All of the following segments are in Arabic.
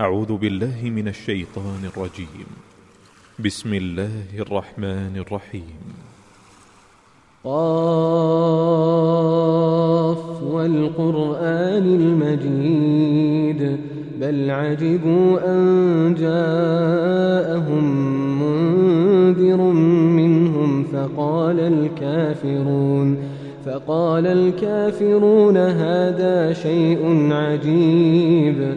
أعوذ بالله من الشيطان الرجيم. بسم الله الرحمن الرحيم. قاف والقرآن المجيد بل عجبوا أن جاءهم منذر منهم فقال الكافرون فقال الكافرون هذا شيء عجيب.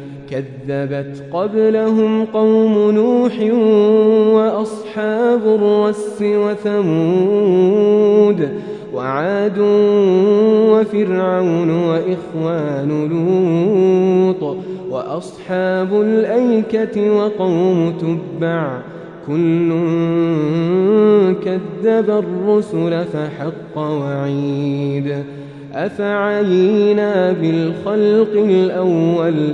كذبت قبلهم قوم نوح وأصحاب الرس وثمود وعاد وفرعون وإخوان لوط وأصحاب الأيكة وقوم تبع كل كذب الرسل فحق وعيد أفعينا بالخلق الأول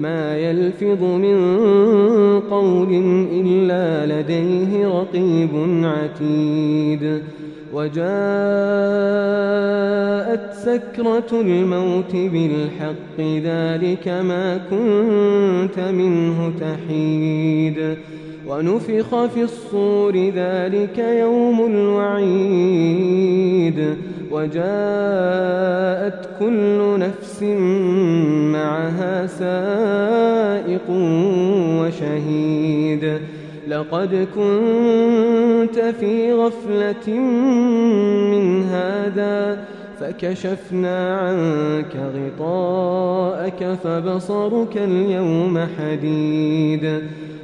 ما يلفظ من قول إلا لديه رقيب عتيد. وجاءت سكرة الموت بالحق ذلك ما كنت منه تحيد. ونفخ في الصور ذلك يوم الوعيد. وجاءت كل نفس معها سائق وشهيد. لقد كنت في غفلة من هذا فكشفنا عنك غطاءك فبصرك اليوم حديد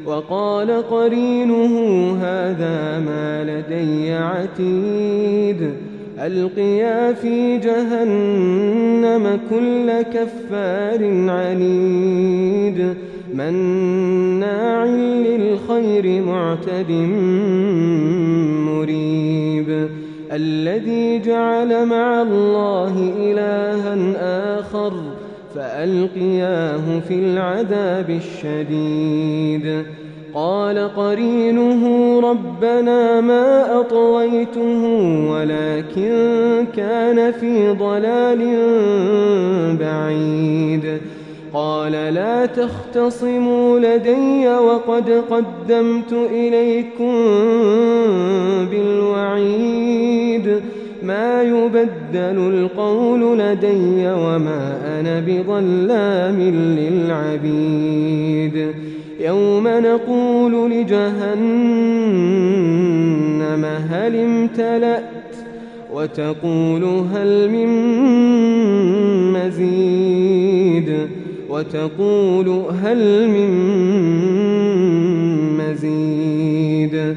وقال قرينه هذا ما لدي عتيد ألقيا في جهنم كل كفار عنيد مناع للخير معتد الذي جعل مع الله إلها آخر فألقياه في العذاب الشديد. قال قرينه ربنا ما أطويته ولكن كان في ضلال بعيد. قال لا تختصموا لدي وقد قدمت إليكم ما يبدل القول لدي وما أنا بظلام للعبيد. يوم نقول لجهنم هل امتلأت وتقول هل من مزيد. وتقول هل من مزيد.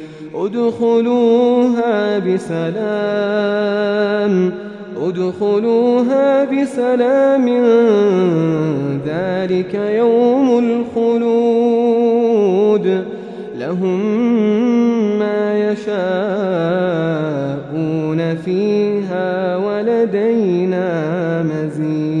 ادخلوها بسلام ادخلوها بسلام ذلك يوم الخلود. لهم ما يشاءون فيها ولدينا مزيد.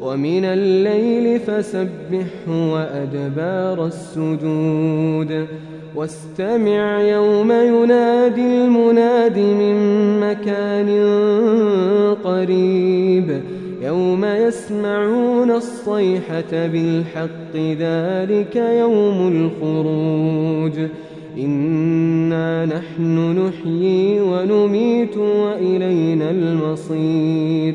ومن الليل فسبحه وأدبار السجود. واستمع يوم ينادي المناد من مكان قريب. يوم يسمعون الصيحة بالحق ذلك يوم الخروج. إنا نحن نحيي ونميت وإلينا المصير.